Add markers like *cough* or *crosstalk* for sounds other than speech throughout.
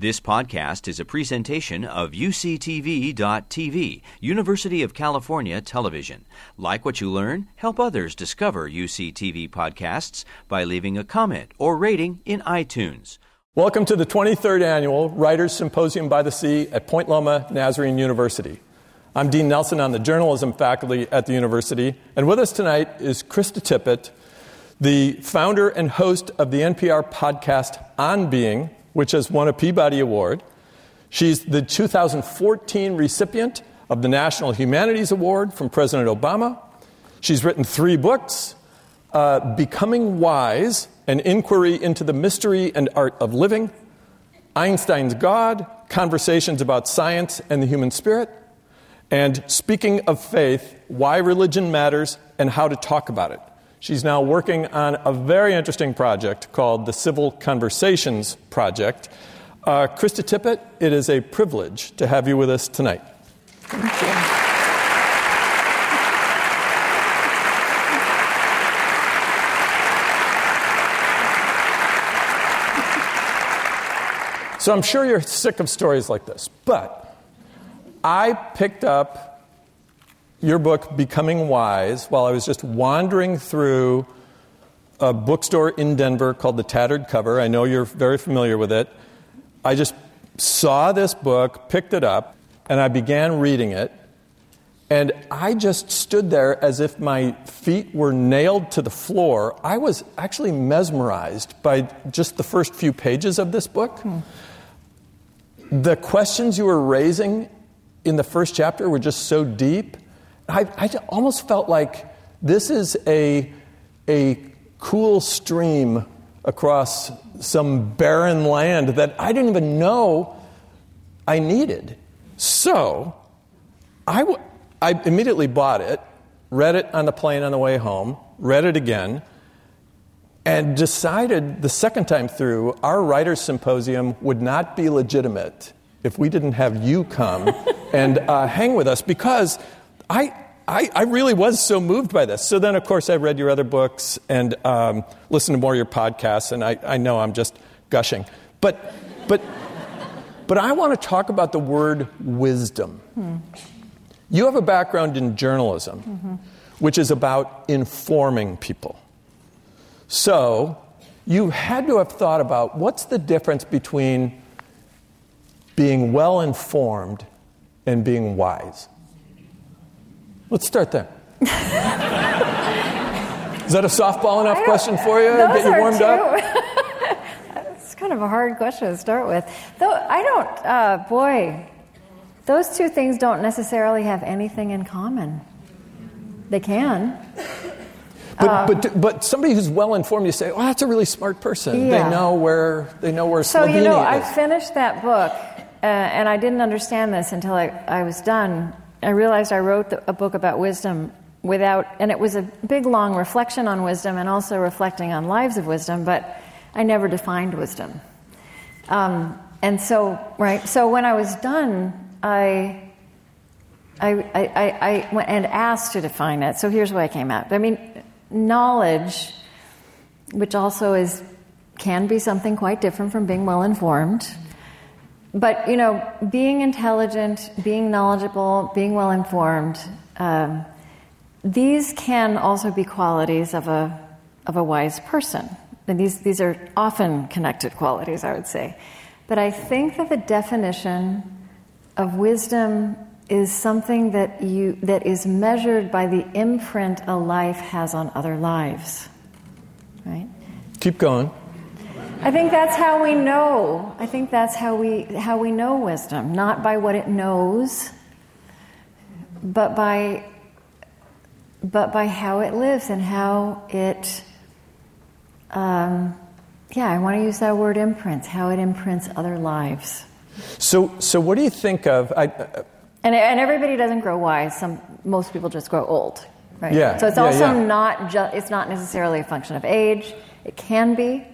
This podcast is a presentation of UCTV.tv, University of California Television. Like what you learn? Help others discover UCTV podcasts by leaving a comment or rating in iTunes. Welcome to the 23rd Annual Writers Symposium by the Sea at Point Loma Nazarene University. I'm Dean Nelson on the journalism faculty at the university, and with us tonight is Krista Tippett, the founder and host of the NPR podcast On Being which has won a Peabody Award. She's the 2014 recipient of the National Humanities Award from President Obama. She's written three books uh, Becoming Wise, an inquiry into the mystery and art of living, Einstein's God, conversations about science and the human spirit, and Speaking of Faith, why religion matters and how to talk about it. She's now working on a very interesting project called the Civil Conversations Project. Uh, Krista Tippett, it is a privilege to have you with us tonight. Thank you. So I'm sure you're sick of stories like this, but I picked up your book, Becoming Wise, while I was just wandering through a bookstore in Denver called The Tattered Cover. I know you're very familiar with it. I just saw this book, picked it up, and I began reading it. And I just stood there as if my feet were nailed to the floor. I was actually mesmerized by just the first few pages of this book. Hmm. The questions you were raising in the first chapter were just so deep I, I almost felt like this is a, a cool stream across some barren land that I didn't even know I needed. So I, w- I immediately bought it, read it on the plane on the way home, read it again, and decided the second time through our writers' symposium would not be legitimate if we didn't have you come *laughs* and uh, hang with us because I, I, I, really was so moved by this. So then, of course, I read your other books and um, listened to more of your podcasts, and I, I know I'm just gushing. But, but, but I want to talk about the word wisdom. Hmm. You have a background in journalism, mm-hmm. which is about informing people. So you had to have thought about what's the difference between being well informed and being wise. Let's start there. Is that a softball enough question for you? Get you warmed up? it's *laughs* kind of a hard question to start with. Though I don't, uh, boy, those two things don't necessarily have anything in common. They can. But, um, but, but somebody who's well informed, you say, "Oh, that's a really smart person. Yeah. They know where they know where." So Slovenia you know, is. I finished that book, uh, and I didn't understand this until I, I was done I realized I wrote a book about wisdom without, and it was a big long reflection on wisdom and also reflecting on lives of wisdom, but I never defined wisdom. Um, and so, right, so when I was done, I, I, I, I, went and asked to define it. So here's what I came at. I mean, knowledge, which also is, can be something quite different from being well informed but you know, being intelligent, being knowledgeable, being well informed, um, these can also be qualities of a of a wise person. And these these are often connected qualities, I would say. But I think that the definition of wisdom is something that you that is measured by the imprint a life has on other lives. Right? Keep going. I think that's how we know. I think that's how we how we know wisdom, not by what it knows, but by but by how it lives and how it um, yeah, I want to use that word imprints, how it imprints other lives. So, so what do you think of? I, uh, and, and everybody doesn't grow wise. Some, most people just grow old, right? Yeah. So it's yeah, also yeah. not just. It's not necessarily a function of age. It can be,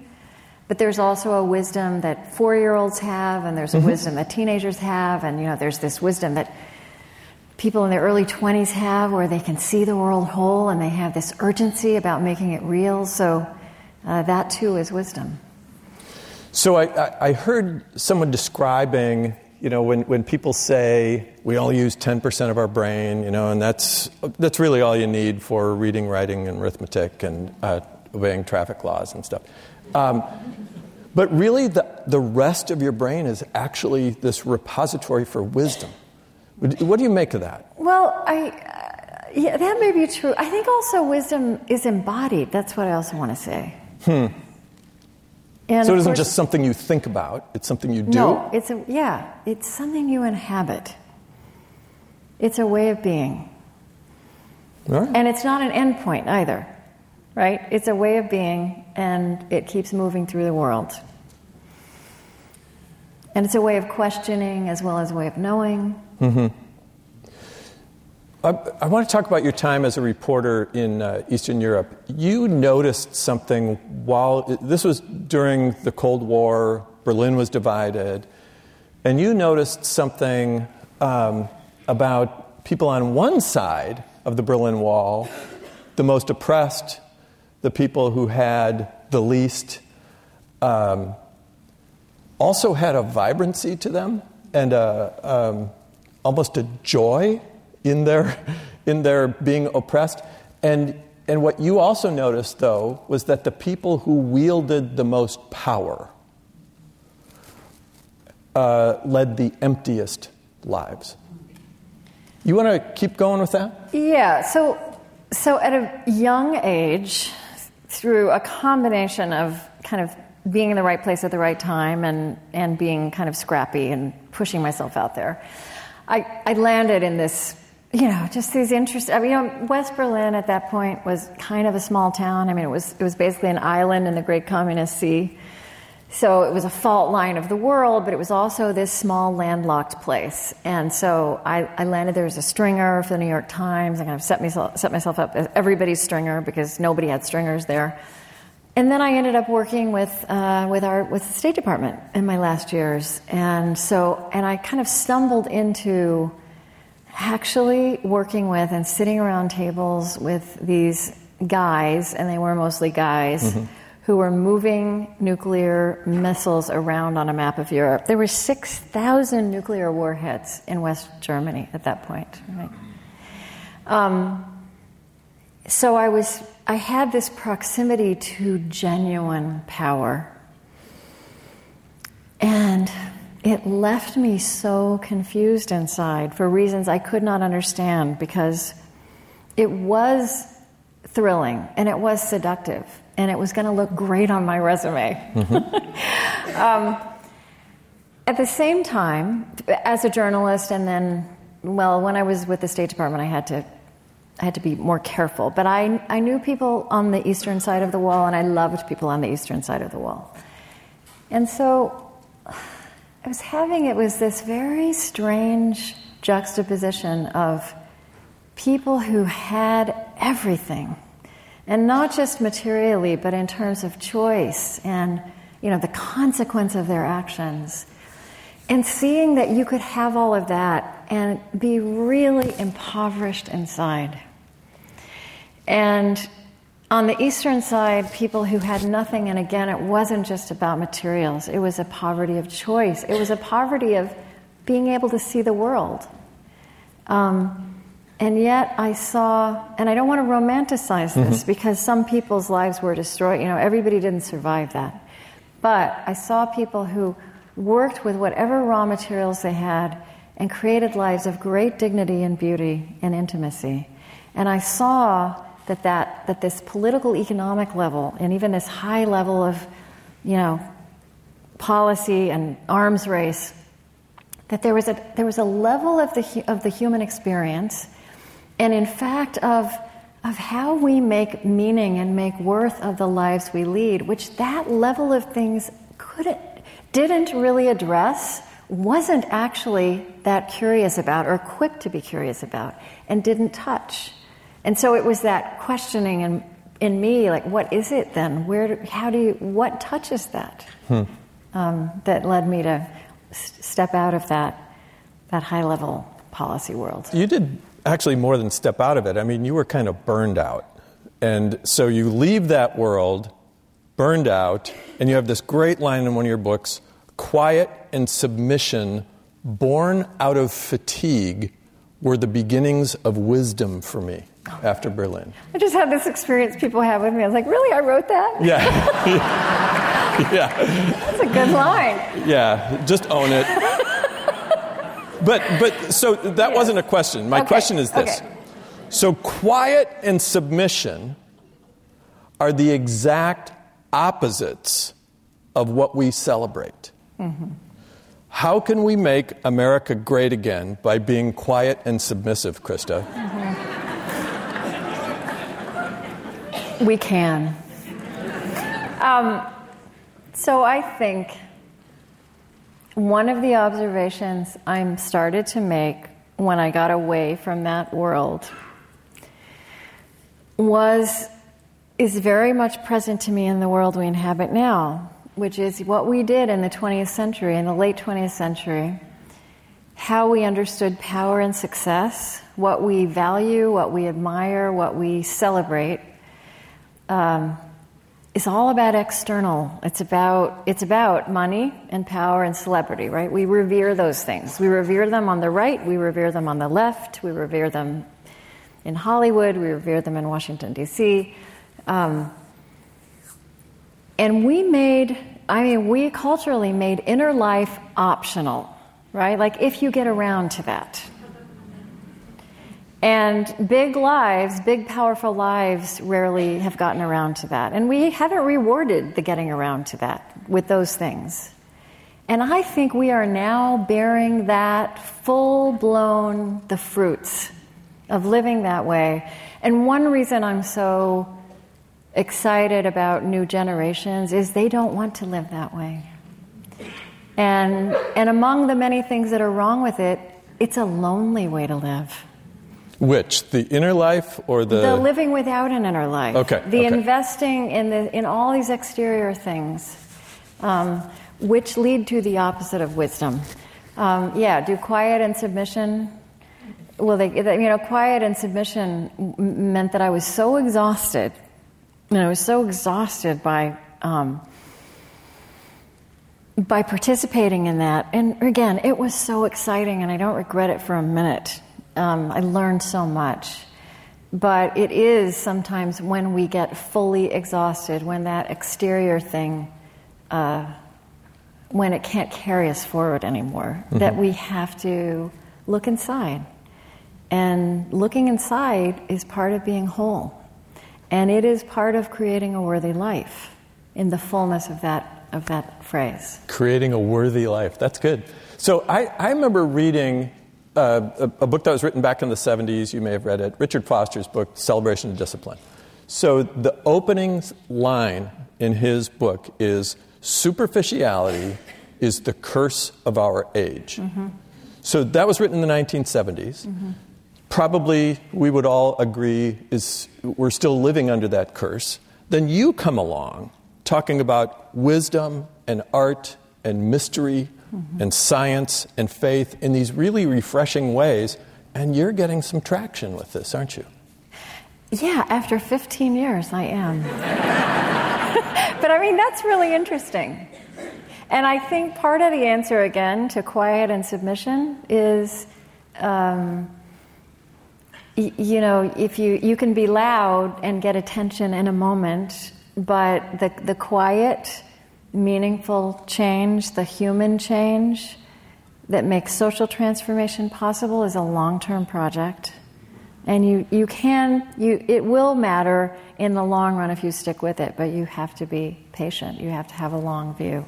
but there's also a wisdom that four year olds have, and there's a mm-hmm. wisdom that teenagers have, and you know, there's this wisdom that people in their early 20s have where they can see the world whole and they have this urgency about making it real. So uh, that too is wisdom. So I, I, I heard someone describing, you know, when, when people say we only use 10% of our brain, you know, and that's, that's really all you need for reading, writing, and arithmetic and uh, obeying traffic laws and stuff. Um, but really, the, the rest of your brain is actually this repository for wisdom. What do you make of that? Well, I, uh, yeah, that may be true. I think also wisdom is embodied. That's what I also want to say. Hmm. And so it isn't course, just something you think about, it's something you do? No, it's a, yeah, it's something you inhabit. It's a way of being. Right. And it's not an endpoint either, right? It's a way of being, and it keeps moving through the world. And it's a way of questioning as well as a way of knowing. Mm-hmm. I, I, want to talk about your time as a reporter in uh, Eastern Europe. You noticed something while this was during the Cold War, Berlin was divided, and you noticed something um, about people on one side of the Berlin Wall, the most oppressed, the people who had the least, um, also had a vibrancy to them and a, um, almost a joy in their, *laughs* in their being oppressed. And, and what you also noticed, though, was that the people who wielded the most power uh, led the emptiest lives. You want to keep going with that? Yeah. So, so at a young age, through a combination of kind of being in the right place at the right time and, and being kind of scrappy and pushing myself out there, I, I landed in this you know, just these interests. I mean, you know, West Berlin at that point was kind of a small town. I mean, it was it was basically an island in the Great Communist Sea. So it was a fault line of the world, but it was also this small landlocked place. And so I, I landed there as a stringer for the New York Times. I kind of set myself, set myself up as everybody's stringer because nobody had stringers there. And then I ended up working with, uh, with, our, with the State Department in my last years. And so, and I kind of stumbled into actually working with and sitting around tables with these guys, and they were mostly guys, mm-hmm. Who were moving nuclear missiles around on a map of Europe. There were 6,000 nuclear warheads in West Germany at that point. Right? Um, so I was, I had this proximity to genuine power. And it left me so confused inside for reasons I could not understand because it was thrilling and it was seductive and it was going to look great on my resume. Mm-hmm. *laughs* um, at the same time, as a journalist, and then, well, when I was with the State Department, I had to. I had to be more careful, but I, I knew people on the eastern side of the wall, and I loved people on the eastern side of the wall. And so I was having it was this very strange juxtaposition of people who had everything and not just materially but in terms of choice and you know the consequence of their actions and seeing that you could have all of that and be really impoverished inside and on the eastern side, people who had nothing, and again, it wasn't just about materials, it was a poverty of choice. It was a poverty of being able to see the world. Um, and yet, I saw, and I don't want to romanticize this mm-hmm. because some people's lives were destroyed. You know, everybody didn't survive that. But I saw people who worked with whatever raw materials they had and created lives of great dignity and beauty and intimacy. And I saw that, that, that this political economic level and even this high level of, you know, policy and arms race, that there was a, there was a level of the, of the human experience and in fact of, of how we make meaning and make worth of the lives we lead, which that level of things couldn't, didn't really address, wasn't actually that curious about or quick to be curious about, and didn't touch. And so it was that questioning in, in me, like, what is it then? Where, do, how do you, what touches that? Hmm. Um, that led me to step out of that, that high level policy world. You did actually more than step out of it. I mean, you were kind of burned out. And so you leave that world burned out, and you have this great line in one of your books quiet and submission, born out of fatigue, were the beginnings of wisdom for me after Berlin. I just had this experience people have with me. I was like, really? I wrote that? Yeah. *laughs* yeah. That's a good line. Yeah, just own it. *laughs* but but so that yeah. wasn't a question. My okay. question is this. Okay. So quiet and submission are the exact opposites of what we celebrate. Mm-hmm. How can we make America great again by being quiet and submissive, Krista? Mm-hmm. We can. Um, so I think one of the observations I'm started to make when I got away from that world was is very much present to me in the world we inhabit now which is what we did in the 20th century, in the late 20th century, how we understood power and success, what we value, what we admire, what we celebrate, um, is all about external. It's about, it's about money and power and celebrity, right? We revere those things. We revere them on the right, we revere them on the left, we revere them in Hollywood, we revere them in Washington, D.C. Um, and we made, I mean, we culturally made inner life optional, right? Like if you get around to that. And big lives, big powerful lives, rarely have gotten around to that. And we haven't rewarded the getting around to that with those things. And I think we are now bearing that full blown, the fruits of living that way. And one reason I'm so excited about new generations is they don't want to live that way. And, and among the many things that are wrong with it, it's a lonely way to live. Which the inner life or the the living without an inner life? Okay. The okay. investing in the in all these exterior things, um, which lead to the opposite of wisdom. Um, yeah. Do quiet and submission. Well, they, you know, quiet and submission meant that I was so exhausted and I was so exhausted by um, by participating in that. And again, it was so exciting, and I don't regret it for a minute. Um, I learned so much. But it is sometimes when we get fully exhausted, when that exterior thing, uh, when it can't carry us forward anymore, mm-hmm. that we have to look inside. And looking inside is part of being whole. And it is part of creating a worthy life in the fullness of that, of that phrase. Creating a worthy life. That's good. So I, I remember reading uh, a, a, book that was written back in the 70s. You may have read it. Richard Foster's book, Celebration of Discipline. So the opening line in his book is superficiality is the curse of our age. Mm-hmm. So that was written in the 1970s. Mm-hmm probably we would all agree is we're still living under that curse, then you come along talking about wisdom and art and mystery mm-hmm. and science and faith in these really refreshing ways, and you're getting some traction with this, aren't you? Yeah, after 15 years, I am. *laughs* but I mean, that's really interesting. And I think part of the answer, again, to quiet and submission is. Um, you know, if you, you can be loud and get attention in a moment, but the, the quiet, meaningful change, the human change that makes social transformation possible is a long term project. And you, you can, you, it will matter in the long run if you stick with it, but you have to be patient. You have to have a long view.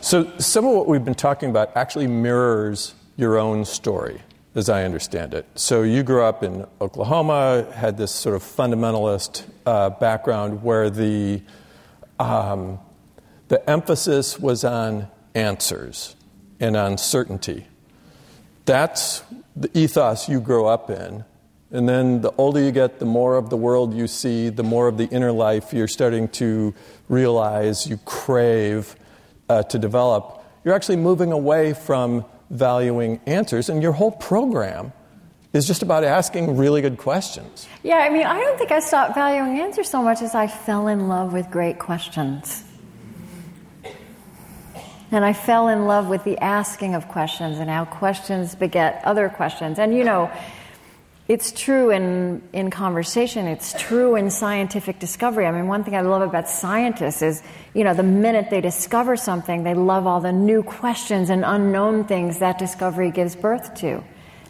So, some of what we've been talking about actually mirrors your own story as I understand it. So you grew up in Oklahoma, had this sort of fundamentalist uh, background where the um, the emphasis was on answers and on certainty. That's the ethos you grow up in. And then the older you get, the more of the world you see, the more of the inner life you're starting to realize you crave uh, to develop. You're actually moving away from valuing answers, and your whole program is just about asking really good questions. Yeah, I mean, I don't think I stopped valuing answers so much as I fell in love with great questions. And I fell in love with the asking of questions and how questions beget other questions. And you know, it's true in, in conversation, it's true in scientific discovery. I mean, one thing I love about scientists is, you know, the minute they discover something, they love all the new questions and unknown things that discovery gives birth to.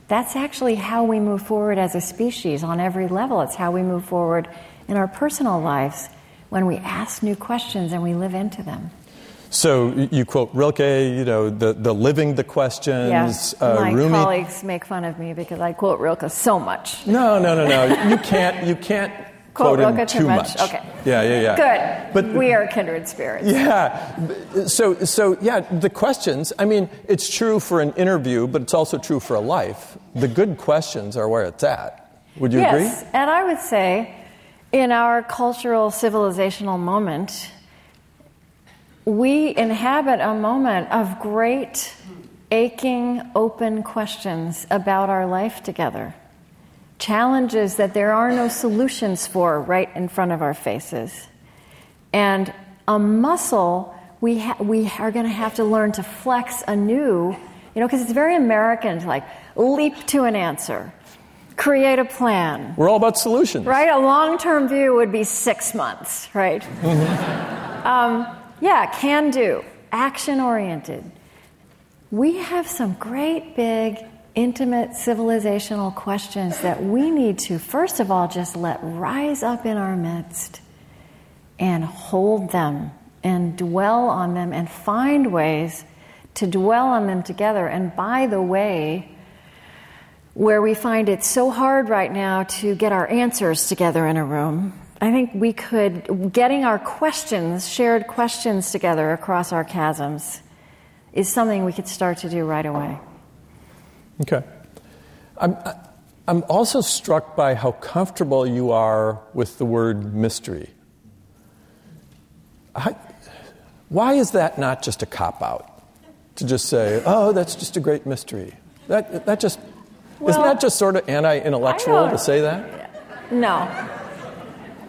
That's actually how we move forward as a species on every level. It's how we move forward in our personal lives when we ask new questions and we live into them. So you quote Rilke, you know, the, the living the questions. Yeah. Uh, My Rumi. colleagues make fun of me because I quote Rilke so much. No, no, no, no. You can't. You can't *laughs* Quote quote Rilke too much? much. Okay. Yeah, yeah, yeah. Good. But we are kindred spirits. Yeah. So, so yeah, the questions. I mean, it's true for an interview, but it's also true for a life. The good questions are where it's at. Would you yes, agree? and I would say, in our cultural civilizational moment, we inhabit a moment of great, aching, open questions about our life together. Challenges that there are no solutions for right in front of our faces. And a muscle we, ha- we are going to have to learn to flex anew, you know, because it's very American to like leap to an answer, create a plan, We're all about solutions. right? A long term view would be six months, right? um, yeah, can do, action oriented. We have some great big, intimate civilizational questions that we need to, first of all, just let rise up in our midst and hold them and dwell on them and find ways to dwell on them together. And by the way, where we find it so hard right now to get our answers together in a room, I think we could, getting our questions, shared questions together across our chasms, is something we could start to do right away. Okay. I'm, I'm also struck by how comfortable you are with the word mystery. I, why is that not just a cop out? To just say, oh, that's just a great mystery. That, that just, isn't that just sort of anti intellectual to say that? No.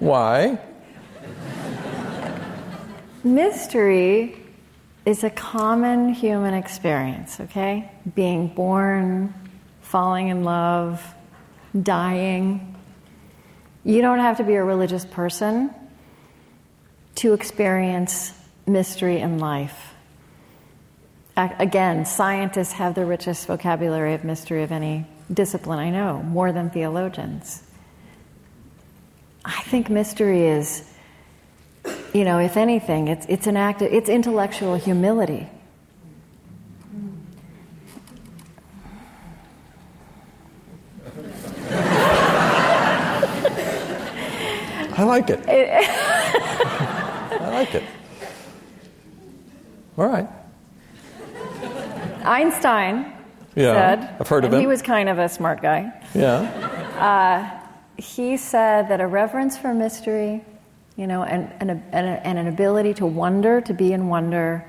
Why? Mystery is a common human experience, okay? Being born, falling in love, dying. You don't have to be a religious person to experience mystery in life. Again, scientists have the richest vocabulary of mystery of any discipline I know, more than theologians. I think mystery is you know, if anything, it's, it's an act, of, it's intellectual humility. I like it. I like it. All right. Einstein Yeah. said, I've heard of and he was kind of a smart guy. Yeah. Uh, He said that a reverence for mystery, you know, and, and, a, and, a, and an ability to wonder, to be in wonder,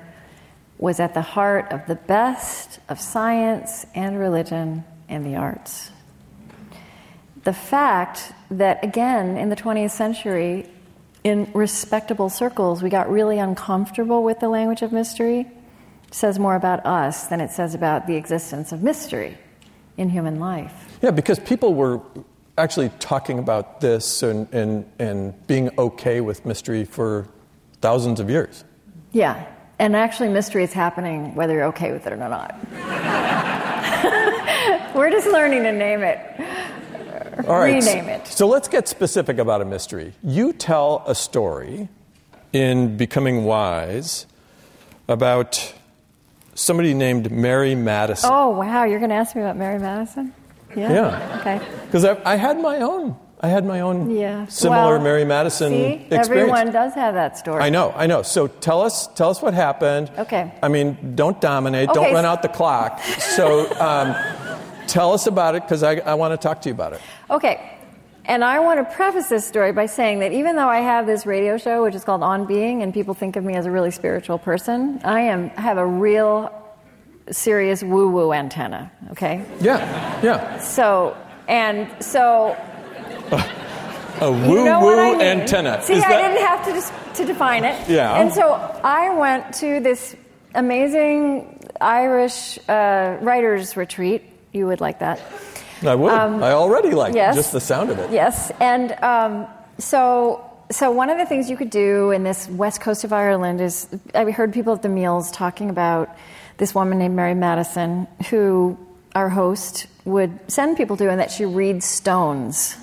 was at the heart of the best of science and religion and the arts. The fact that, again, in the 20th century, in respectable circles, we got really uncomfortable with the language of mystery says more about us than it says about the existence of mystery in human life. Yeah, because people were actually talking about this and, and, and being okay with mystery for thousands of years. Yeah, and actually, mystery is happening whether you're okay with it or not. *laughs* We're just learning to name it. All right. Rename it. So let's get specific about a mystery. You tell a story in Becoming Wise about somebody named Mary Madison. Oh, wow, you're going to ask me about Mary Madison? Yeah. Yeah. Okay. Because I, I had my own. I had my own Yeah. similar Well, Mary Madison See, experience. everyone does have that story. I know, I know. So tell us, tell us what happened. Okay. I mean, don't dominate. Okay, Don't run out the clock. So um, tell us about it because I, I want to talk to you about it. Okay. And I want to preface this story by saying that even though I have this radio show, which is called On Being, and people think of me as a really spiritual person, I am I have a real serious woo woo antenna. Okay. Yeah, yeah. So And so A woo you know woo I mean. antenna. See, Is I that- didn't have to dis- to define it. Yeah. And so I went to this amazing Irish uh, writers retreat. You would like that. I would. I already like um, yes. just the sound of it. Yes, and um, so so one of the things you could do in this west coast of Ireland is I heard people at the meals talking about this woman named Mary Madison who our host would send people to, and that she reads stones.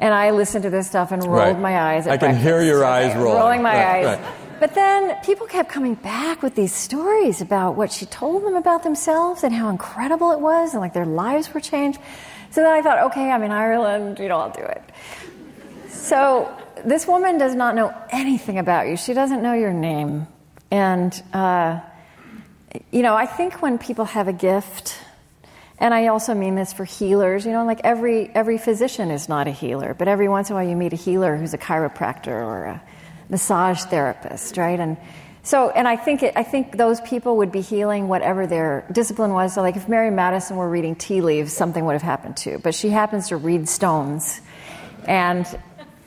And I listened to this stuff and rolled Right. my eyes. At I can hear your eyes rolling. Rolling my Right, eyes. right. But then people kept coming back with these stories about what she told them about themselves and how incredible it was and like their lives were changed. So then I thought, okay, I'm in Ireland, you know, I'll do it. So this woman does not know anything about you. She doesn't know your name. And, uh, you know, I think when people have a gift, and I also mean this for healers, you know, like every, every physician is not a healer, but every once in a while you meet a healer who's a chiropractor or a massage therapist, right? And so, and I think, it, I think those people would be healing whatever their discipline was. So, like if Mary Madison were reading tea leaves, something would have happened too. But she happens to read stones. And,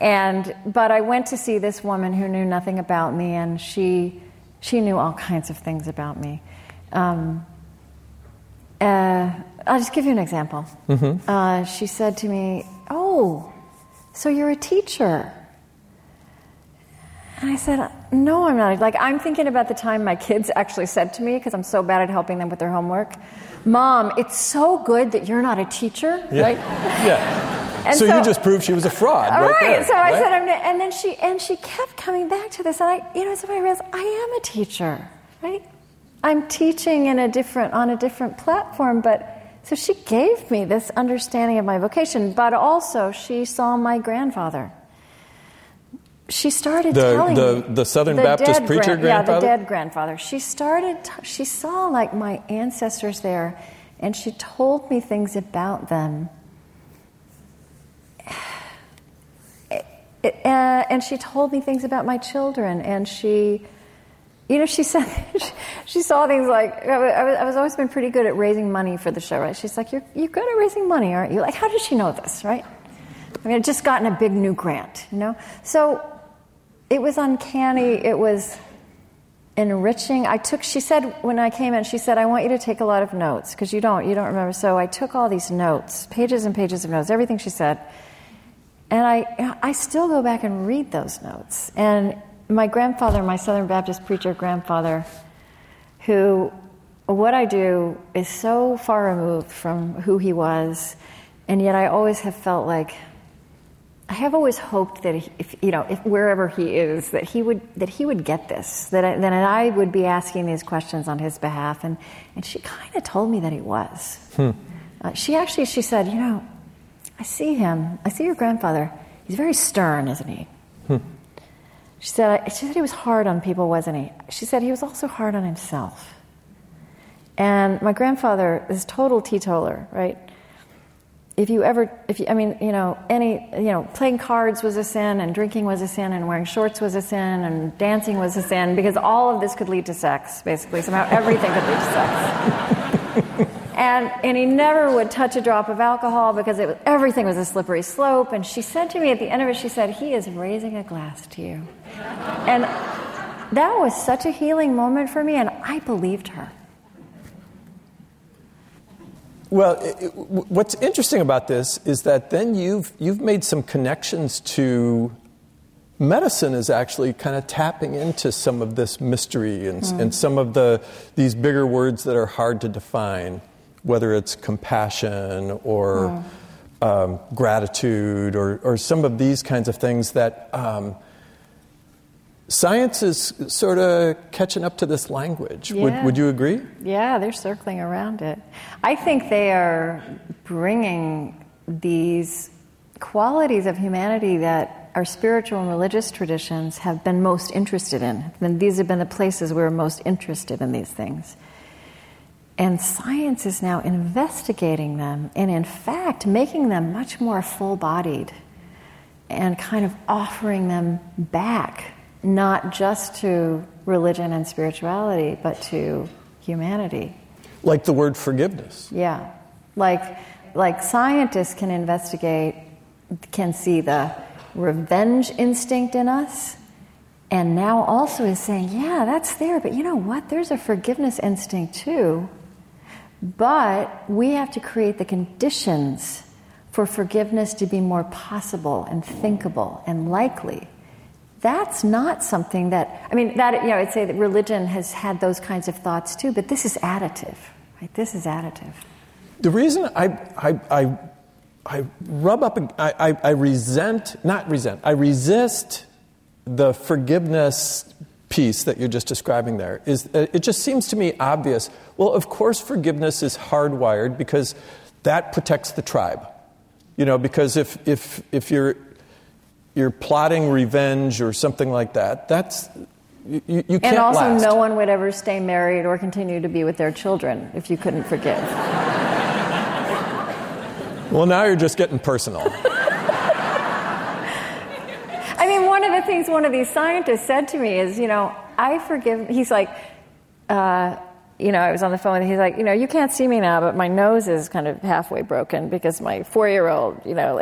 and, but I went to see this woman who knew nothing about me, and she, she knew all kinds of things about me. Um, uh, I'll just give you an example. Uh, she said to me, Oh, so you're a teacher. And I said, No, I'm not. Like, I'm thinking about the time my kids actually said to me, because I'm so bad at helping them with their homework, Mom, it's so good that you're not a teacher. Yeah. Right? Yeah. *laughs* And so, you just proved she was a fraud. all right. right. there, so I right? said, I'm and then she and she kept coming back to this, and I, you know, so I realized I am a teacher, right? I'm teaching in a different on a different platform, but so she gave me this understanding of my vocation, but also she saw my grandfather. She started The- telling the- me the Southern Baptist dead preacher Yeah, the dead grandfather. She started. T- she saw like my ancestors there, and she told me things about them *sighs* It, uh, and she told me things about my children, and she, you know, she said *laughs* she saw things like I was, I always been pretty good at raising money for the show, right? She's like, "You're you're good at raising money, aren't you?" Like, how does she know this, right? I mean, I'd just gotten a big new grant, you know, so it was uncanny. It was enriching. I took. She said when I came in, she said, "I want you to take a lot of notes because you don't you don't remember." So I took all these notes, pages and pages of notes, everything she said. And I, I still go back and read those notes. And my grandfather, my Southern Baptist preacher grandfather, who, what I do is so far removed from who he was, and yet I always have felt like, I have always hoped that if you know, if wherever he is, that he would that he would get this, that I, that I would be asking these questions on his behalf, and and she kind of told me that he was. Uh, she actually she said, you know, I see him. I see your grandfather. He's very stern, isn't he? She said, she said he was hard on people, wasn't he? She said he was also hard on himself. And my grandfather is total teetotaler, right? If you ever, if you, I mean, you know, any, you know, playing cards was a sin, and drinking was a sin, and wearing shorts was a sin, and dancing was a sin, because all of this could lead to sex, basically. Somehow everything could lead to sex. *laughs* And, and he never would touch a drop of alcohol because it was, everything was a slippery slope. And she said to me at the end of it, she said, He is raising a glass to you. And that was such a healing moment for me, and I believed her. Well, it, what's interesting about this is that then you've, you've made some connections to medicine is actually kind of tapping into some of this mystery and, and mm. some of the, these bigger words that are hard to define, whether it's compassion or um, gratitude or, or some of these kinds of things that um, science is sort of catching up to this language. Yeah. would you agree? Yeah, they're circling around it. I think they are bringing these qualities of humanity that our spiritual and religious traditions have been most interested in. And these have been the places we're most interested in these things. And science is now investigating them and, in fact, making them much more full bodied and kind of offering them back, not just to religion and spirituality, but to humanity. Like the word forgiveness. Yeah. Like, like scientists can investigate, can see the revenge instinct in us, and now also is saying, yeah, that's there, but you know what? There's a forgiveness instinct too. But we have to create the conditions for forgiveness to be more possible and thinkable and likely. That's not something that, I mean, that, you know, I'd say that religion has had those kinds of thoughts too, but this is additive, right? This is additive. The reason I, I, I, I rub up, I, I, I resent, not resent, I resist the forgiveness piece that you're just describing there is uh, it just seems to me obvious. Well, of course, forgiveness is hardwired because that protects the tribe. You know, because if, if, if you're, you're plotting revenge or something like that, that's, you, you can't And also, last. no one would ever stay married or continue to be with their children if you couldn't forgive. Well, now you're just getting personal. *laughs* I mean, one of the things one of these scientists said to me is, you know, I forgive. He's like, uh, you know, I was on the phone and he's like, you know, you can't see me now, but my nose is kind of halfway broken because my four year old, you know,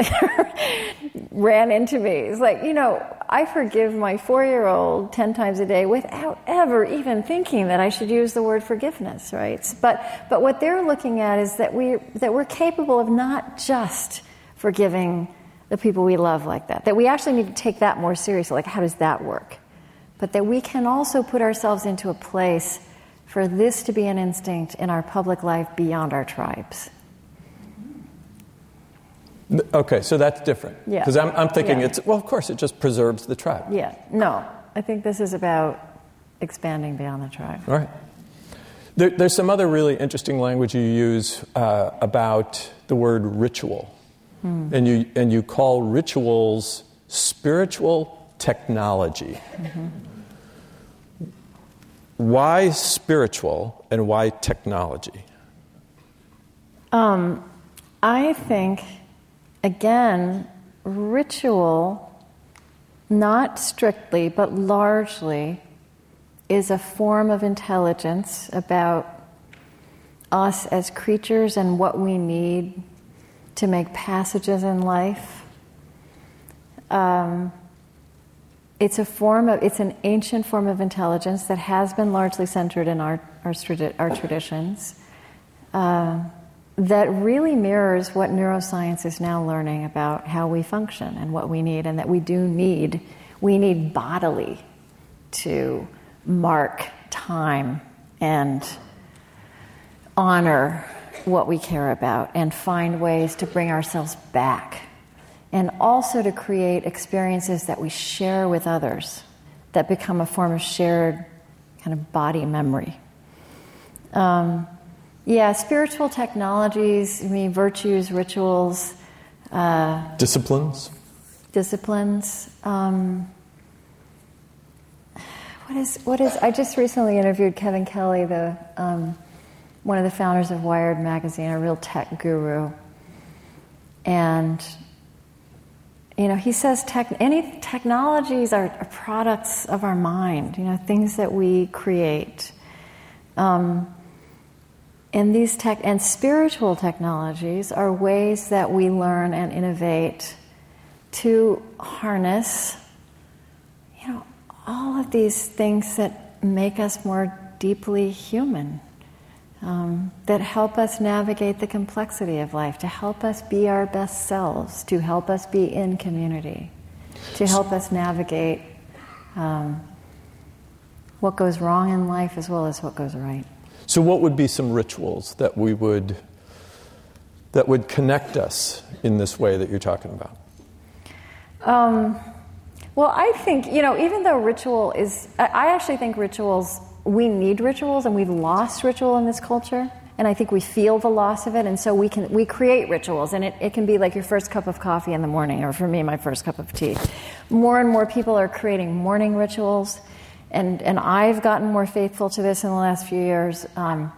*laughs* ran into me. He's like, you know, I forgive my four year old 10 times a day without ever even thinking that I should use the word forgiveness, right? But, but what they're looking at is that, we, that we're capable of not just forgiving the people we love like that, that we actually need to take that more seriously. Like, how does that work? But that we can also put ourselves into a place for this to be an instinct in our public life beyond our tribes. Okay, so that's different. Yeah. Because I'm, I'm thinking Yeah. it's, well, of course, it just preserves the tribe. Yeah, no, I think this is about expanding beyond the tribe. All right. There, there's some other really interesting language you use uh, about the word ritual. And, you, and you call rituals spiritual technology. Why spiritual and why technology? Um, I think, again, ritual, not strictly, but largely, is a form of intelligence about us as creatures and what we need to make passages in life. Um, it's a form of, it's an ancient form of intelligence that has been largely centered in our, our, our traditions. Uh, that really mirrors what neuroscience is now learning about how we function and what we need, and that we do need, we need bodily to mark time and honor what we care about and find ways to bring ourselves back. And also to create experiences that we share with others that become a form of shared kind of body memory. Um, yeah, spiritual technologies, I mean, virtues, rituals, uh, Disciplines? disciplines. Um, what is what is? I just recently interviewed Kevin Kelly, the um, one of the founders of Wired magazine, a real tech guru, and you know he says tech, any technologies are, products of our mind. You know things that we create. Um, and these tech and spiritual technologies are ways that we learn and innovate to harness, you know, all of these things that make us more deeply human, um, that help us navigate the complexity of life, to help us be our best selves, to help us be in community, to help us navigate um, what goes wrong in life as well as what goes right. So, what would be some rituals that we would that would connect us in this way that you're talking about? Um, well, I think, you know, even though ritual is, I- I actually think rituals, we need rituals and we've lost ritual in this culture. And I think we feel the loss of it. And so we can, we create rituals and it, it can be like your first cup of coffee in the morning, or for me, my first cup of tea. More and more people are creating morning rituals. And, and I've gotten more faithful to this in the last few years, um,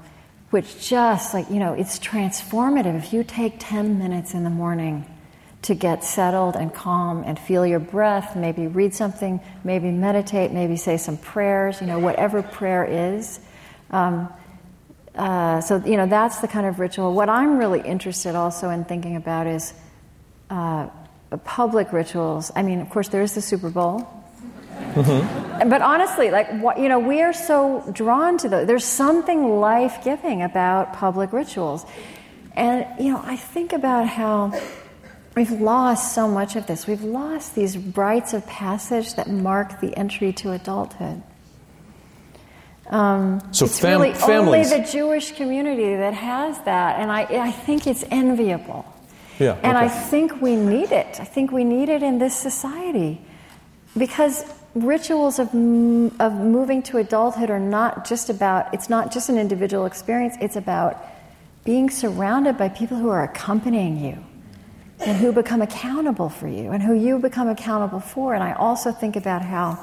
which just like, you know, it's transformative. If you take 10 minutes in the morning to get settled and calm and feel your breath, maybe read something, maybe meditate, maybe say some prayers, you know, whatever prayer is. Um, uh, so you know that's the kind of ritual. What I'm really interested also in thinking about is uh, public rituals. I mean, of course, there is the Super Bowl. Mm-hmm. But honestly, like what, you know, we are so drawn to those. There's something life giving about public rituals, and you know, I think about how we've lost so much of this. We've lost these rites of passage that mark the entry to adulthood. Um, so it's fam- really families. only the Jewish community that has that, and I, I think it's enviable. Yeah, and okay. I think we need it. I think we need it in this society because rituals of, of moving to adulthood are not just about, it's not just an individual experience, it's about being surrounded by people who are accompanying you and who become accountable for you and who you become accountable for. And I also think about how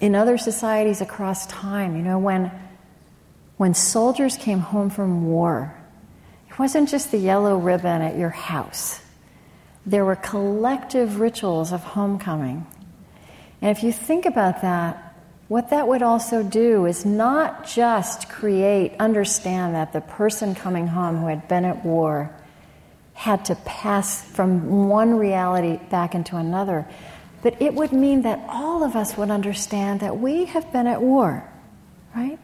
in other societies across time, you know, when, when soldiers came home from war, it wasn't just the yellow ribbon at your house. There were collective rituals of homecoming. And if you think about that, what that would also do is not just create, understand that the person coming home who had been at war had to pass from one reality back into another, but it would mean that all of us would understand that we have been at war, right?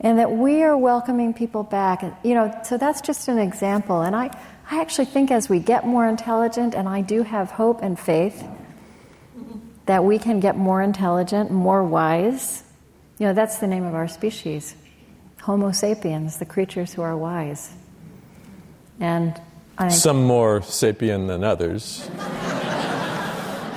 And that we are welcoming people back. And, You know, so that's just an example. And I, I actually think as we get more intelligent, and I do have hope and faith that we can get more intelligent, more wise. You know, that's the name of our species Homo sapiens, the creatures who are wise. And I some more sapient than others.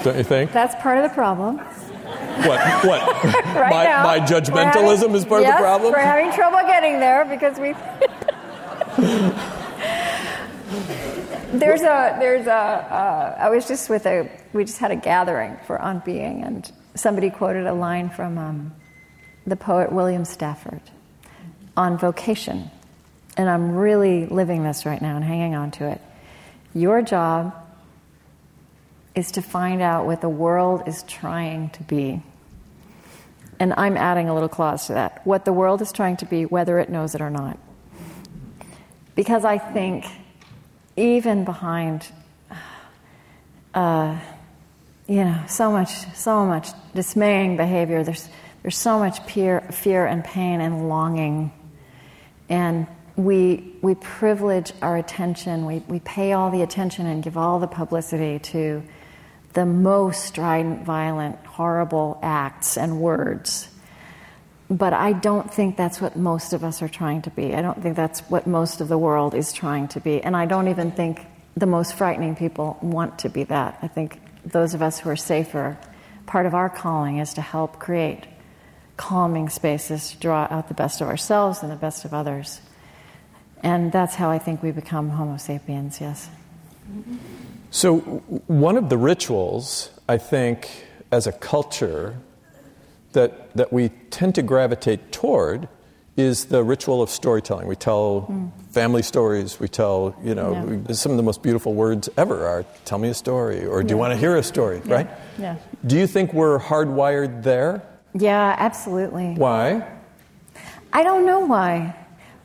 Don't you think? That's part of the problem. What? What? *laughs* right my, now, my judgmentalism having, is part yes, of the problem? We're having trouble getting there because we. *laughs* there's a there's a. Uh, I was just with a we just had a gathering for on being and somebody quoted a line from um, the poet William Stafford on vocation, and I'm really living this right now and hanging on to it. Your job is to find out what the world is trying to be. And I'm adding a little clause to that. What the world is trying to be, whether it knows it or not. Because I think even behind, uh, you know, so much, so much dismaying behavior, there's, there's so much fear, fear and pain and longing. And we, we privilege our attention, we, we pay all the attention and give all the publicity to the most strident, violent, horrible acts and words. But I don't think that's what most of us are trying to be. I don't think that's what most of the world is trying to be. And I don't even think the most frightening people want to be that. I think those of us who are safer, part of our calling is to help create calming spaces to draw out the best of ourselves and the best of others. And that's how I think we become Homo sapiens, yes. So, one of the rituals, I think, as a culture, that, that we tend to gravitate toward is the ritual of storytelling. We tell mm. family stories, we tell, you know, yeah. we, some of the most beautiful words ever are tell me a story or do yeah. you want to hear a story, yeah. right? Yeah. Do you think we're hardwired there? Yeah, absolutely. Why? I don't know why,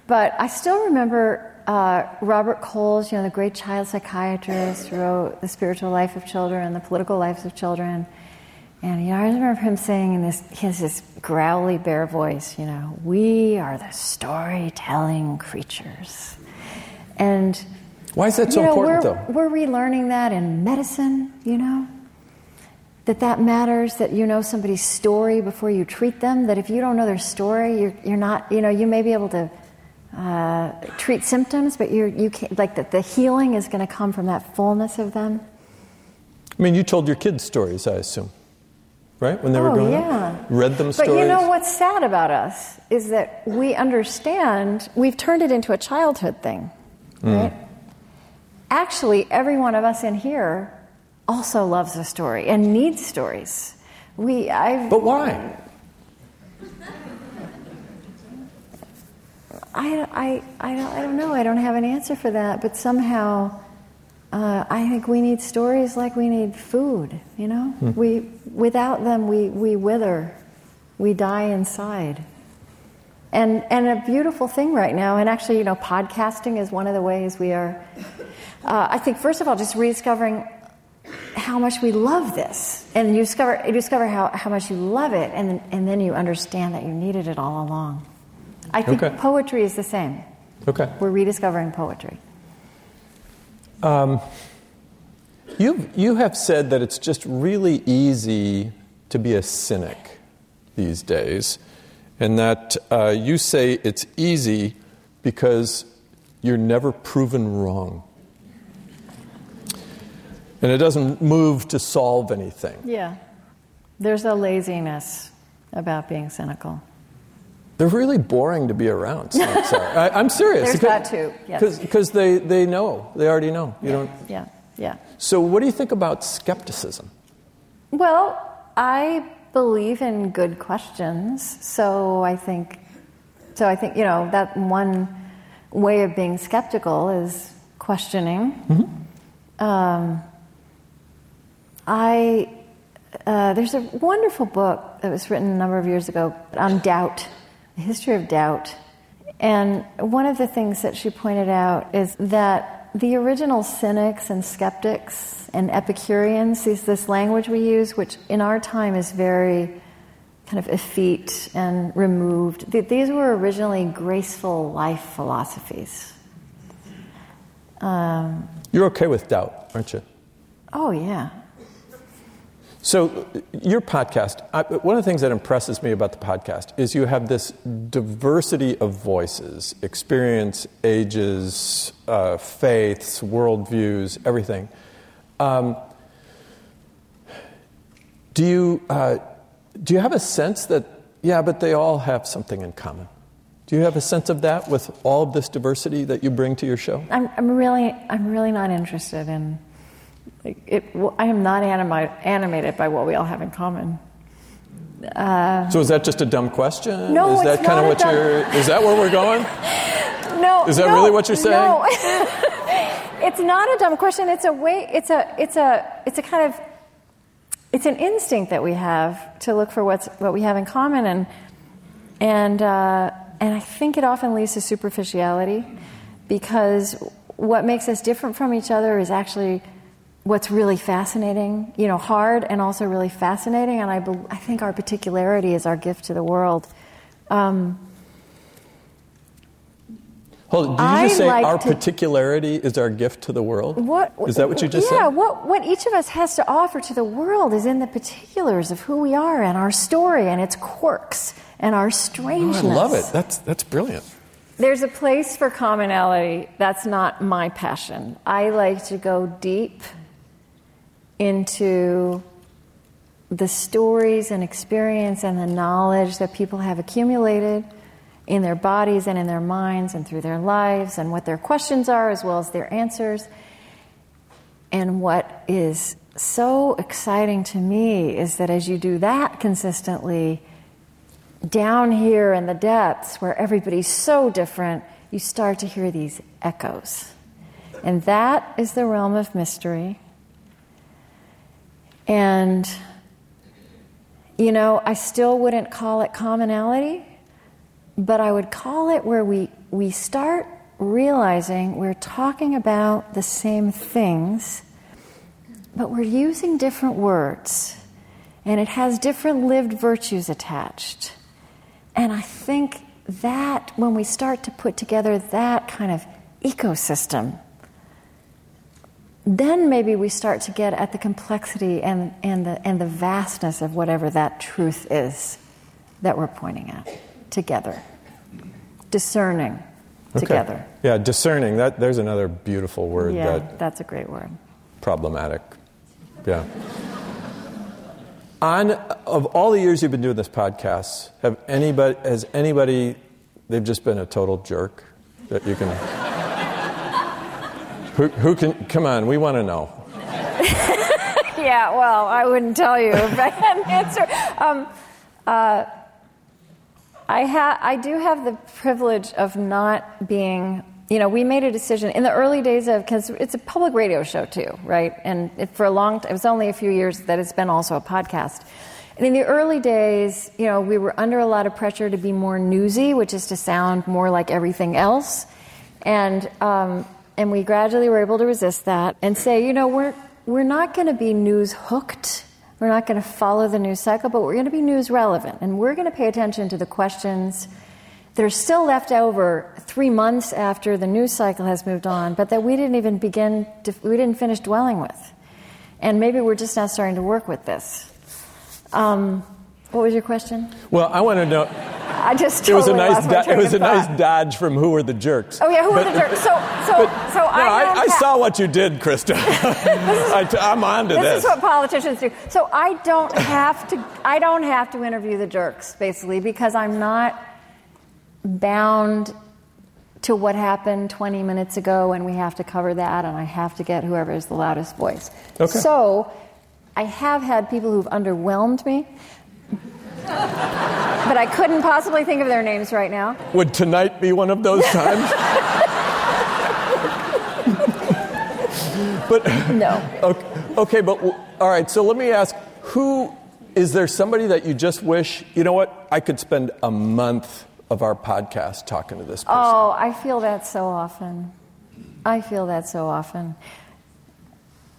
but I still remember uh, Robert Coles, you know, the great child psychiatrist, wrote The Spiritual Life of Children, The Political Lives of Children. And you know, I remember him saying in this, he has this growly, bare voice, you know, we are the storytelling creatures. And why is that so you know, important, we're, though? We're relearning that in medicine, you know, that that matters, that you know somebody's story before you treat them, that if you don't know their story, you're, you're not, you know, you may be able to uh, treat symptoms, but you're, you can't, like the, the healing is going to come from that fullness of them. I mean, you told your kids stories, I assume, right? When they were oh, growing yeah. up? Read them stories? But you know what's sad about us is that we understand, we've turned it into a childhood thing, Mm. right? Actually, every one of us in here also loves a story and needs stories. We, I've, But why? I, I, I, don't, I don't know. I don't have an answer for that. But somehow, uh, I think we need stories like we need food. You know, Hmm. we without them we we wither, we die inside. and and a beautiful thing right now. And actually, you know, podcasting is one of the ways we are. Uh, I think first of all, just rediscovering how much we love this, and you discover you discover how, how much you love it, and and then you understand that you needed it all along. I think Okay. poetry is the same. Okay. We're rediscovering poetry. You you have said that it's just really easy to be a cynic these days, and that uh, you say it's easy because you're never proven wrong, and it doesn't move to solve anything. Yeah, there's a laziness about being cynical. They're really boring to be around. cynics are. I, I'm serious. There's that too, yes. Because they, they know. They already know. You don't. Yeah, yeah. So, what do you think about skepticism? Well, I believe in good questions, so I think, so I think you know that one way of being skeptical is questioning. Hmm. Um, I uh, there's a wonderful book that was written a number of years ago on doubt, the history of doubt, and one of the things that she pointed out is that the original cynics and skeptics and Epicureans, is this language we use, which in our time is very kind of effete and removed. Th- These were originally graceful life philosophies. Um, You're okay with doubt, aren't you? oh, yeah. So, your podcast, I, one of the things that impresses me about the podcast is you have this diversity of voices, experience, ages, uh, faiths, worldviews, everything. Um, do, you, uh, do you have a sense that, yeah, but they all have something in common? Do you have a sense of that with all of this diversity that you bring to your show? I'm, I'm really, I'm really not interested in. It, it, I am not animi- animated by what we all have in common. So is that just a dumb question? No, is that it's kind not a what dumb- you're? Is that where we're going? *laughs* No, Is that no, really what you're saying? No, *laughs* it's not a dumb question. It's a way. It's a. It's a. It's a kind of. It's an instinct that we have to look for what's what we have in common, and and uh, and I think it often leads to superficiality, because what makes us different from each other is actually what's really fascinating. You know, hard and also really fascinating. And I bel I think our particularity is our gift to the world. Um, Hold on, did you just say like our to- particularity is our gift to the world? What is that? What you just yeah, said? Yeah, what what each of us has to offer to the world is in the particulars of who we are and our story and its quirks and our Oh, strangeness. I love it. That's that's brilliant. There's a place for commonality. That's not my passion. I like to go deep into the stories and experience and the knowledge that people have accumulated in their bodies and in their minds and through their lives and what their questions are as well as their answers. And what is so exciting to me is that as you do that consistently, down here in the depths where everybody's so different, you start to hear these echoes. And that is the realm of mystery. And, you know, I still wouldn't call it commonality, but I would call it where we, we start realizing we're talking about the same things, but we're using different words, and it has different lived virtues attached. And I think that when we start to put together that kind of ecosystem, then maybe we start to get at the complexity and, and, the, and the vastness of whatever that truth is that we're pointing at together. Discerning together. Yeah, discerning. That there's another beautiful word Yeah, that that's a great word. problematic. Yeah. On of all the years you've been doing this podcast, have anybody has anybody they've just been a total jerk that you can who, who can come on, we want to know. *laughs* Yeah, well, I wouldn't tell you if I had an answer. Um, uh, I, ha- I do have the privilege of not being, you know, we made a decision in the early days of, because it's a public radio show too, right? And it, for a long time, it was only a few years that it's been also a podcast. And in the early days, you know, we were under a lot of pressure to be more newsy, which is to sound more like everything else. And, um, and we gradually were able to resist that and say, you know, we're, we're not going to be news hooked. We're not going to follow the news cycle, but we're going to be news relevant. And we're going to pay attention to the questions that are still left over three months after the news cycle has moved on, but that we didn't even begin, to, we didn't finish dwelling with. And maybe we're just now starting to work with this. Um, what was your question? Well, I want to know. I just totally it was a nice lost my it was a thought. nice dodge from Who Are the Jerks. Oh yeah, who But- are the jerks? So, so, but- so no, I, I, I ha- saw what you did, Krista. *laughs* *laughs* I t- I'm on to This this. is what politicians do. So I don't have to. I don't have to interview the jerks, basically, because I'm not bound to what happened 20 minutes ago, and we have to cover that, and I have to get whoever is the loudest voice. Okay. So I have had people who've underwhelmed me, but I couldn't possibly think of their names right now. Would tonight be one of those *laughs* times? but No. okay, okay, but all right. So let me ask: Who is there? Somebody that you just wish? You know what? I could spend a month of our podcast talking to this person. Oh, I feel that so often. I feel that so often.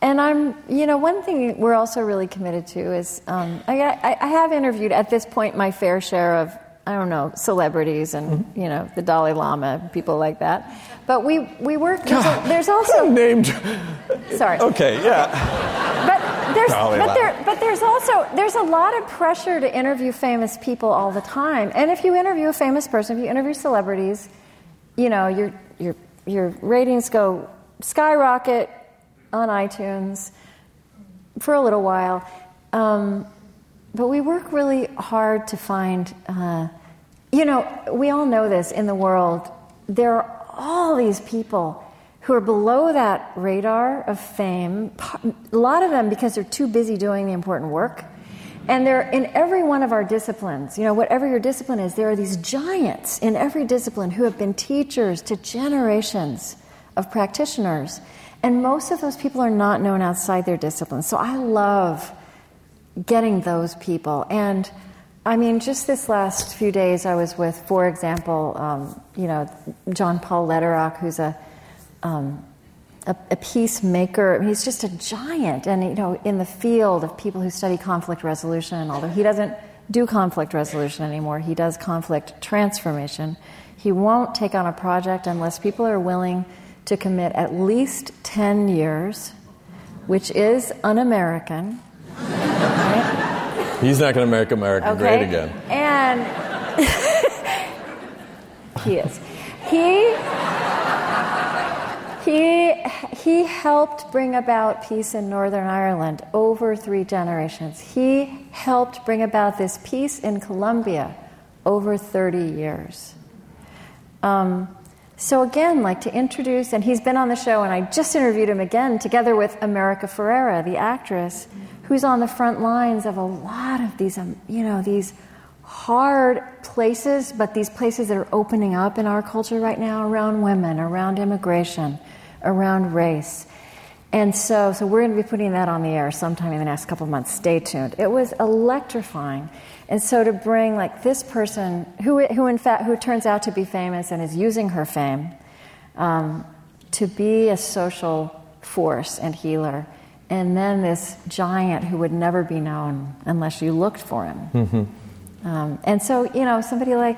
And I'm, you know, one thing we're also really committed to is um, I, I, I have interviewed at this point my fair share of, I don't know, celebrities and, you know, the Dalai Lama, people like that. But we, we work, there's, a, there's also, named. sorry. Okay, yeah. But there's, Dalai but, Lama. there, but there's also there's a lot of pressure to interview famous people all the time. And if you interview a famous person, if you interview celebrities, you know your your your ratings go skyrocket on iTunes for a little while. Um, but we work really hard to find. Uh, you know, we all know this in the world. There are all these people who are below that radar of fame, a lot of them because they're too busy doing the important work. And they're in every one of our disciplines, you know, whatever your discipline is, there are these giants in every discipline who have been teachers to generations of practitioners. And most of those people are not known outside their discipline. So I love getting those people. And I mean, just this last few days, I was with, for example, um, you know, John Paul Lederach, who's a um, a, a peacemaker. He's just a giant, and you know, in the field of people who study conflict resolution. Although he doesn't do conflict resolution anymore, he does conflict transformation. He won't take on a project unless people are willing to commit at least ten years, which is un-American. right? He's not going to make America Okay. great again. And *laughs* he is. He he he helped bring about peace in Northern Ireland over three generations. He helped bring about this peace in Colombia over 30 years. Um, so again, like to introduce, and he's been on the show, and I just interviewed him again, together with America Ferrera, the actress, who's on the front lines of a lot of these, um, you know, these hard places, but these places that are opening up in our culture right now around women, around immigration, around race. And so, so we're going to be putting that on the air sometime in the next couple of months. Stay tuned. It was electrifying. And so to bring like this person who, who in fact, who turns out to be famous and is using her fame um, to be a social force and healer, and then this giant who would never be known unless you looked for him. Um, and so, you know, somebody like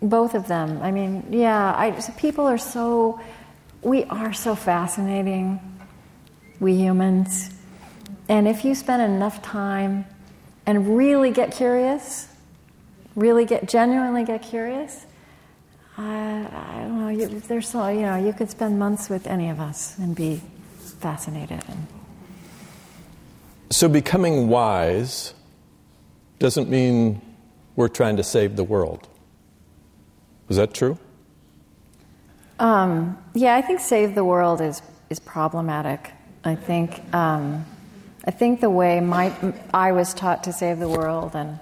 both of them. I mean, yeah, I, so people are so, we are so fascinating, we humans. And if you spend enough time and really get curious, really get genuinely get curious, I, I don't know. You, there's so you know you could spend months with any of us and be fascinated. And, So becoming wise doesn't mean we're trying to save the world. Is that true? Um, yeah, I think save the world is is problematic. I think um, I think the way my I was taught to save the world, and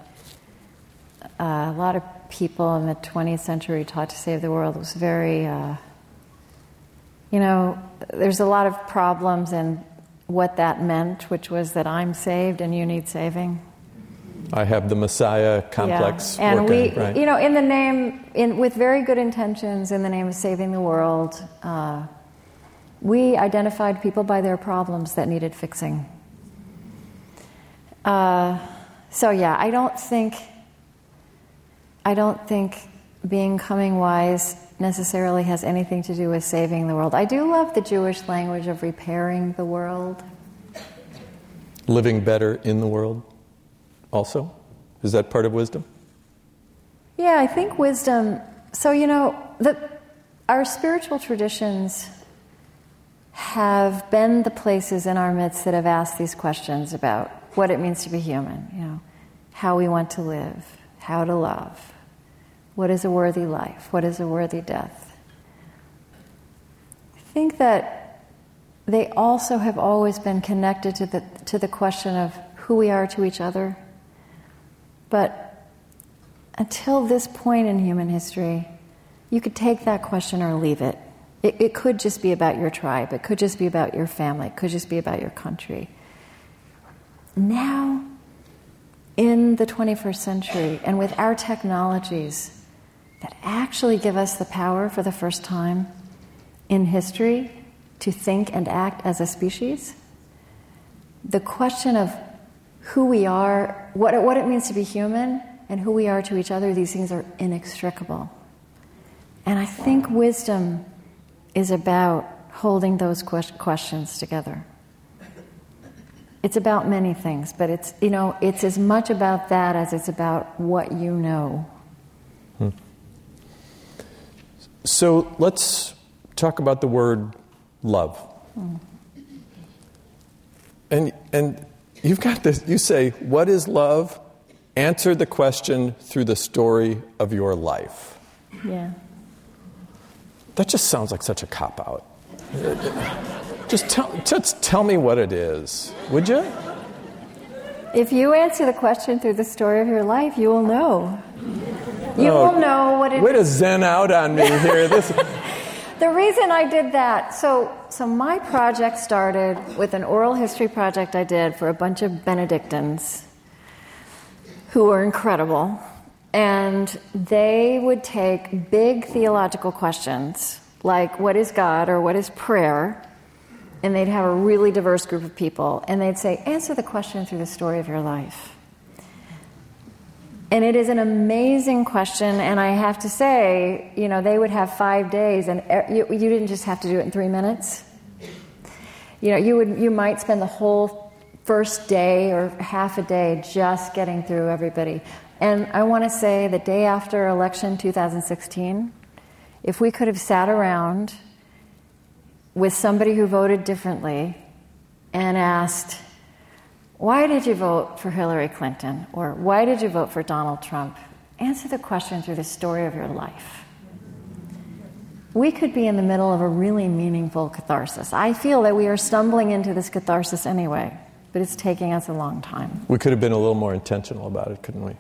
uh, a lot of people in the 20th century taught to save the world was very. Uh, you know, there's a lot of problems in what that meant, which was that I'm saved and you need saving. I have the Messiah complex. Yeah. And working, we, right? you know, in the name, in, with very good intentions, in the name of saving the world, uh, we identified people by their problems that needed fixing. Uh, so yeah, I don't think, I don't think being coming wise necessarily has anything to do with saving the world. I do love the Jewish language of repairing the world. Living better in the world, also? Is that part of wisdom? Yeah, I think wisdom. So, you know, the, our spiritual traditions have been the places in our midst that have asked these questions about what it means to be human, you know, how we want to live, how to love, what is a worthy life, what is a worthy death. I think that they also have always been connected to the, to the question of who we are to each other. But until this point in human history, you could take that question or leave it. It. It could just be about your tribe, it could just be about your family, it could just be about your country. Now, in the 21st century, and with our technologies that actually give us the power for the first time in history to think and act as a species, the question of who we are, what, what it means to be human, and who we are to each other, these things are inextricable. And I think wisdom is about holding those questions together. It's about many things, but it's, you know, it's as much about that as it's about what you know. Hmm. So let's talk about the word love. Hmm. And, and you've got this, you say, What is love? Answer the question through the story of your life. Yeah. That just sounds like such a cop out. just, tell, just tell me what it is, would you? If you answer the question through the story of your life, you will know. You oh, will know what it way to zen out on me here. This. *laughs* *laughs* the reason I did that, so so my project started with an oral history project I did for a bunch of Benedictines who were incredible. And they would take big theological questions like what is God or what is prayer? And they'd have a really diverse group of people. And they'd say, answer the question through the story of your life. And it is an amazing question. And I have to say, you know, they would have five days, and you, you didn't just have to do it in three minutes. You know, you, would, you might spend the whole first day or half a day just getting through everybody. And I want to say the day after election 2016, if we could have sat around with somebody who voted differently and asked, why did you vote for Hillary Clinton? Or why did you vote for Donald Trump? Answer the question through the story of your life. We could be in the middle of a really meaningful catharsis. I feel that we are stumbling into this catharsis anyway, but it's taking us a long time. We could have been a little more intentional about it, couldn't we?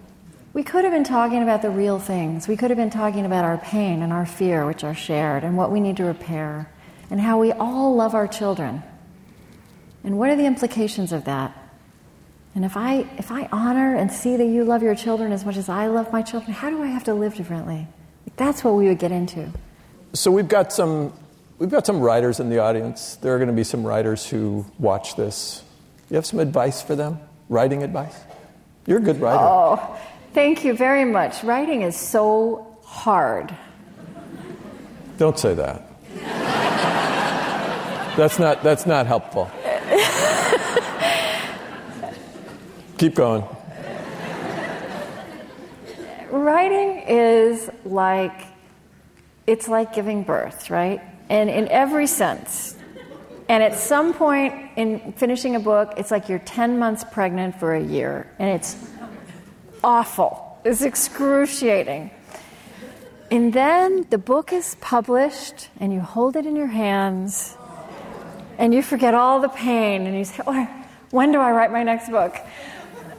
We could have been talking about the real things. We could have been talking about our pain and our fear, which are shared, and what we need to repair, and how we all love our children. And what are the implications of that? And if I, if I honor and see that you love your children as much as I love my children, how do I have to live differently? That's what we would get into. So we've got some, we've got some writers in the audience. There are going to be some writers who watch this. You have some advice for them? Writing advice? You're a good writer. Oh, Thank you very much. Writing is so hard. Don't say that. that's not that's not helpful. Keep going. Writing is like it's like giving birth, right? And in every sense. And at some point in finishing a book, it's like you're 10 months pregnant for a year, and it's awful. It's excruciating. And then the book is published, and you hold it in your hands, and you forget all the pain, and you say, oh, when do I write my next book?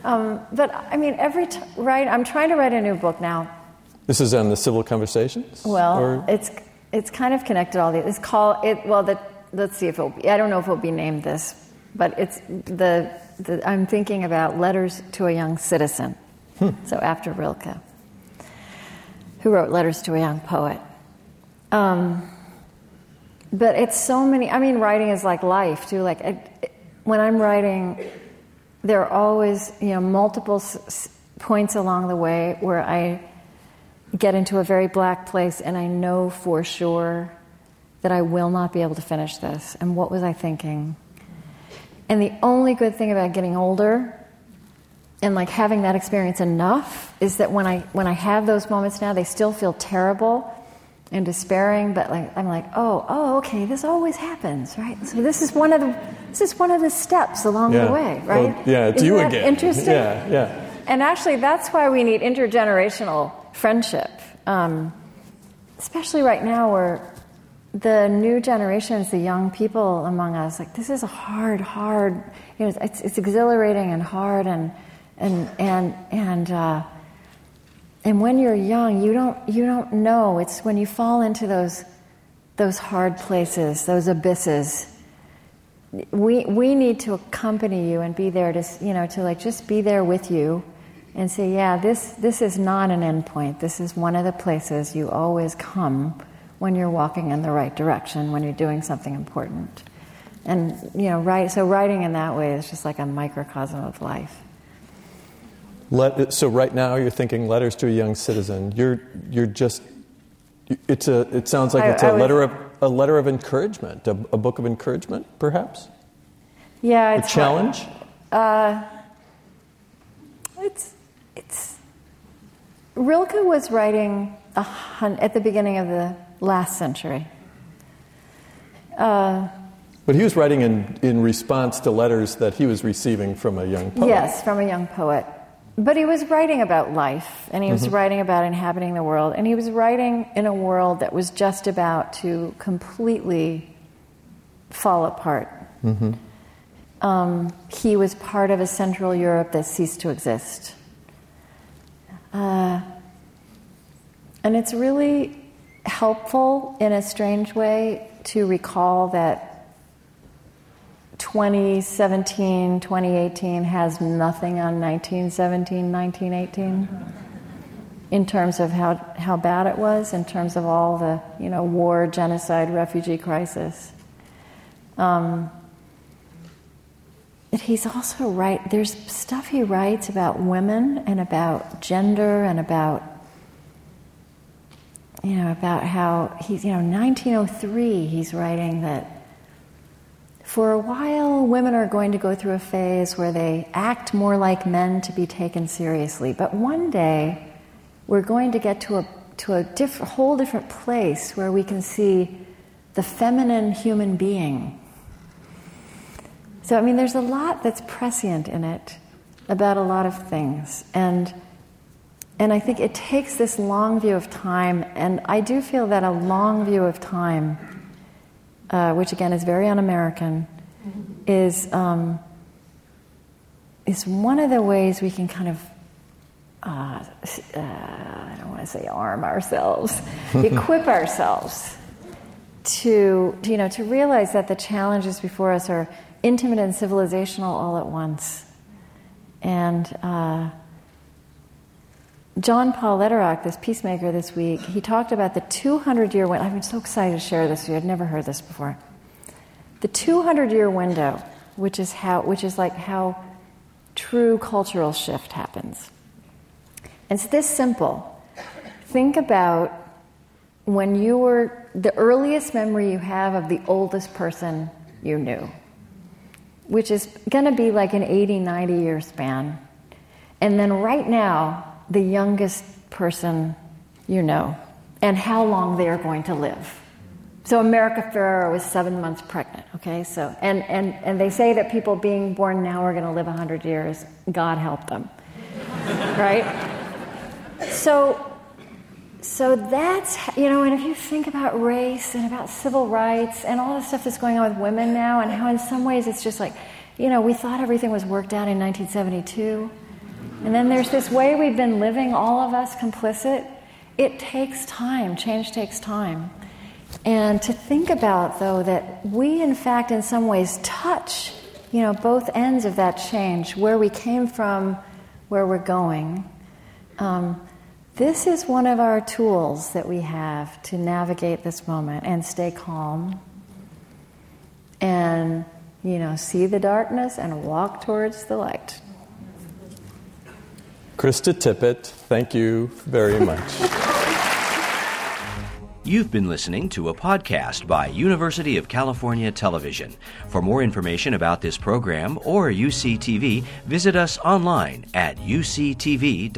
Um, but I mean, every time, right? I'm trying to write a new book now. This is on the civil conversations. Well, or? it's it's kind of connected all these. It's called it. Well, the, let's see if it'll be. I don't know if it'll be named this, but it's the, the. I'm thinking about letters to a young citizen. Hmm. So after Rilke, who wrote Letters to a Young Poet. Um, but it's so many, I mean, writing is like life too. Like, when I'm writing, there are always, you know, multiple s- points along the way where I get into a very black place and I know for sure that I will not be able to finish this. And what was I thinking? And the only good thing about getting older and like having that experience enough is that when I when I have those moments now, they still feel terrible and despairing, but like I'm like, oh, oh, okay, this always happens, right? So this is one of the this is one of the steps along yeah. the way, right? Well, yeah, it's Isn't you again. Interesting. Yeah, yeah. And actually, that's why we need intergenerational friendship, um, especially right now where the new generations, the young people among us, like this is a hard, hard. You know, it's, it's exhilarating and hard, and and and and uh, and when you're young, you don't you don't know. It's when you fall into those those hard places, those abysses. We we need to accompany you and be there to you know to like just be there with you, and say, yeah, this this is not an endpoint. This is one of the places you always come when you're walking in the right direction, when you're doing something important. And you know, right. So writing in that way is just like a microcosm of life. Let, so right now you're thinking letters to a young citizen. You're you're just it's a it sounds like I- it's a was- letter of a letter of encouragement, a, a book of encouragement, perhaps. Yeah, it's A challenge. Uh, it's it's Rilke was writing hun- at the beginning of the last century. Uh, but he was writing in, in response to letters that he was receiving from a young poet. Yes, from a young poet. But he was writing about life, and he was writing about inhabiting the world, and he was writing in a world that was just about to completely fall apart. Um, he was part of a Central Europe that ceased to exist. Uh, and it's really helpful in a strange way to recall that 2017, 2018 has nothing on 1917, 1918 in terms of how, how bad it was, in terms of all the you know war, genocide, refugee crisis. Um, but he's also right. There's stuff he writes about women and about gender and about you know about how he's you know 1903 he's writing that for a while, women are going to go through a phase where they act more like men to be taken seriously. But one day, we're going to get to a, to a diff- whole different place where we can see the feminine human being. So, I mean, there's a lot that's prescient in it about a lot of things. And, and I think it takes this long view of time, and I do feel that a long view of time uh, which again is very un-American, is um, is one of the ways we can kind of uh, uh, I don't want to say arm ourselves, *laughs* equip ourselves to, to you know to realize that the challenges before us are intimate and civilizational all at once, and. Uh, John Paul Lederach, this peacemaker this week, he talked about the 200 year window. I'm so excited to share this with you. I'd never heard this before. The 200 year window, which is how, which is like how true cultural shift happens. It's this simple. Think about when you were the earliest memory you have of the oldest person you knew, which is going to be like an 80, 90 year span. And then right now, the youngest person you know and how long they are going to live. So America Ferrera was seven months pregnant, okay? So and, and, and they say that people being born now are gonna live hundred years. God help them. *laughs* right? So so that's you know, and if you think about race and about civil rights and all the stuff that's going on with women now and how in some ways it's just like, you know, we thought everything was worked out in 1972. And then there's this way we've been living, all of us complicit. It takes time, change takes time. And to think about, though, that we, in fact, in some ways touch, you know, both ends of that change, where we came from, where we're going. um, this is one of our tools that we have to navigate this moment and stay calm and, you know, see the darkness and walk towards the light. Krista Tippett, thank you very much. You've been listening to a podcast by University of California Television. For more information about this program or UCTV, visit us online at uctv.tv.